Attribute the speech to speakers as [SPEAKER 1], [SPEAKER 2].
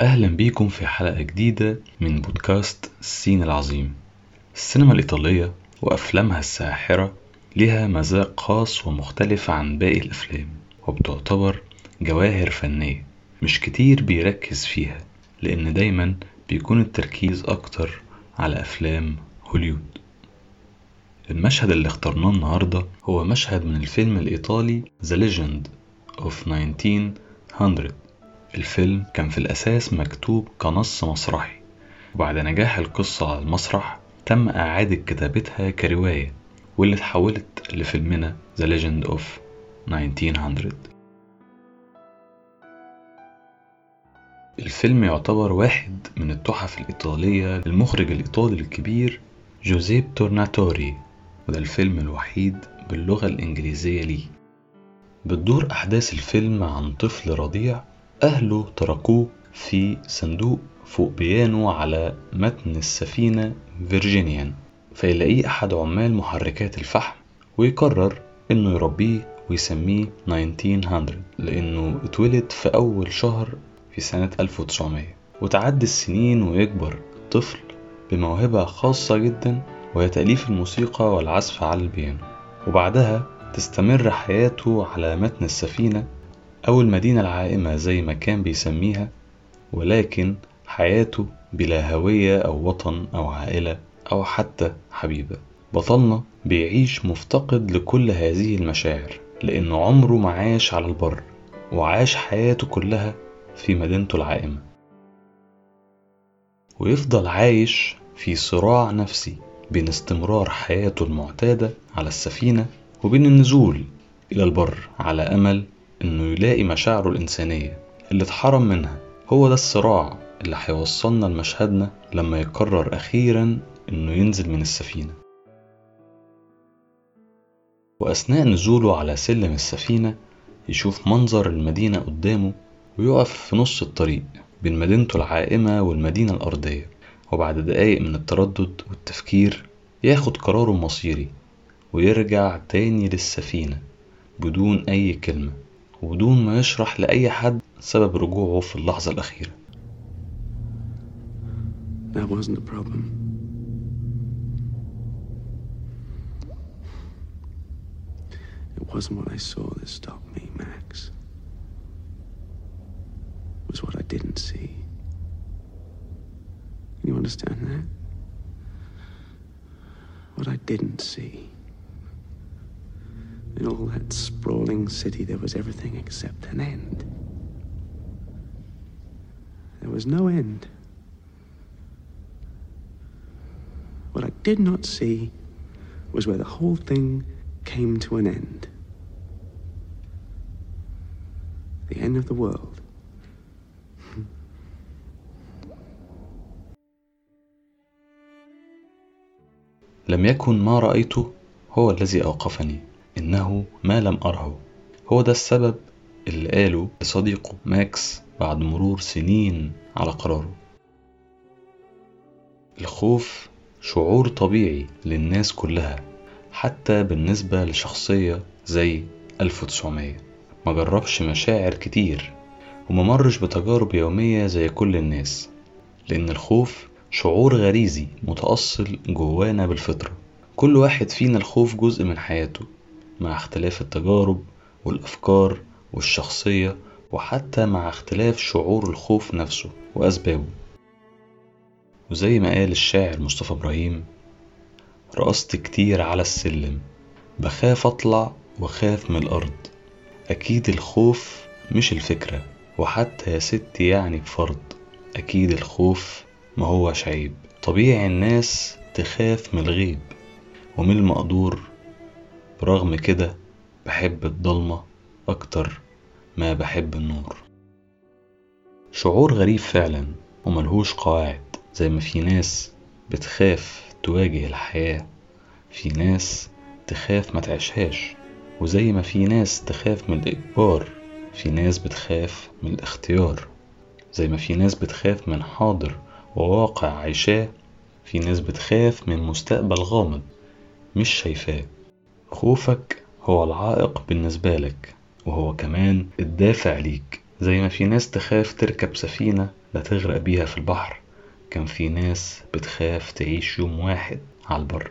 [SPEAKER 1] أهلا بيكم في حلقة جديدة من بودكاست السين العظيم. السينما الإيطالية وأفلامها الساحرة لها مذاق خاص ومختلف عن باقي الأفلام وبتعتبر جواهر فنية مش كتير بيركز فيها لأن دايما بيكون التركيز أكتر على أفلام هوليود. المشهد اللي اخترناه النهاردة هو مشهد من الفيلم الإيطالي The Legend of 1900 الفيلم كان في الأساس مكتوب كنص مسرحي وبعد نجاح القصة على المسرح تم إعادة كتابتها كرواية واللي اتحولت لفيلمنا The Legend of 1900 الفيلم يعتبر واحد من التحف الإيطالية للمخرج الإيطالي الكبير جوزيب تورناتوري وده الفيلم الوحيد باللغة الإنجليزية ليه. بتدور أحداث الفيلم عن طفل رضيع أهله تركوه في صندوق فوق بيانو على متن السفينة فيرجينيان. فيلاقيه أحد عمال محركات الفحم ويقرر إنه يربيه ويسميه 1900 لأنه اتولد في أول شهر في سنة 1900 وتعدي السنين ويكبر الطفل بموهبة خاصة جدا وهي تأليف الموسيقى والعزف على البيانو. وبعدها تستمر حياته على متن السفينة أو المدينة العائمة زي ما كان بيسميها ولكن حياته بلا هوية أو وطن أو عائلة أو حتى حبيبة. بطلنا بيعيش مفتقد لكل هذه المشاعر لأنه عمره ما عاش على البر وعاش حياته كلها في مدينته العائمة. ويفضل عايش في صراع نفسي بين استمرار حياته المعتادة على السفينة وبين النزول إلى البر على أمل إنه يلاقي مشاعره الإنسانية اللي اتحرم منها. هو ده الصراع اللي هيوصلنا لمشهدنا لما يقرر أخيرا إنه ينزل من السفينة. وأثناء نزوله على سلم السفينة يشوف منظر المدينة قدامه ويقف في نص الطريق بين مدينته العائمة والمدينة الأرضية. وبعد دقايق من التردد والتفكير ياخد قراره المصيري ويرجع تاني للسفينة بدون أي كلمة. وبدون ما يشرح لأي حد سبب رجوعه في اللحظة الأخيرة
[SPEAKER 2] That wasn't a problem. It wasn't what I saw that stopped me, Max. It was what I didn't see. You understand that? What I didn't see. In all that sprawling city, there was everything except an end. There was no end. What I did not see was where the whole thing came to an end. The end of the world.
[SPEAKER 1] لم يكن ما رأيته هو الذي أوقفني إنه ما لم أره. هو ده السبب اللي قاله لصديقه ماكس بعد مرور سنين على قراره. الخوف شعور طبيعي للناس كلها حتى بالنسبة لشخصية زي 1900 ما جربش مشاعر كتير وما مرش بتجارب يومية زي كل الناس لأن الخوف شعور غريزي متأصل جوانا بالفطرة. كل واحد فينا الخوف جزء من حياته. مع اختلاف التجارب والأفكار والشخصية وحتى مع اختلاف شعور الخوف نفسه وأسبابه. وزي ما قال الشاعر مصطفى إبراهيم رقصت كتير على السلم بخاف أطلع وخاف من الأرض. أكيد الخوف مش الفكرة وحتى يا ستي يعني بفرض أكيد الخوف ما هوش عيب. طبيعي الناس تخاف من الغيب ومن المقدور برغم كده بحب الضلمة أكتر ما بحب النور. شعور غريب فعلا وملهوش قواعد زي ما في ناس بتخاف تواجه الحياة في ناس تخاف ما تعيشهاش وزي ما في ناس تخاف من الإجبار في ناس بتخاف من الاختيار زي ما في ناس بتخاف من حاضر وواقع عايشاه في ناس بتخاف من مستقبل غامض مش شايفاه خوفك هو العائق بالنسبة لك وهو كمان الدافع ليك. زي ما في ناس تخاف تركب سفينة لا تغرق بيها في البحر كان في ناس بتخاف تعيش يوم واحد على البر.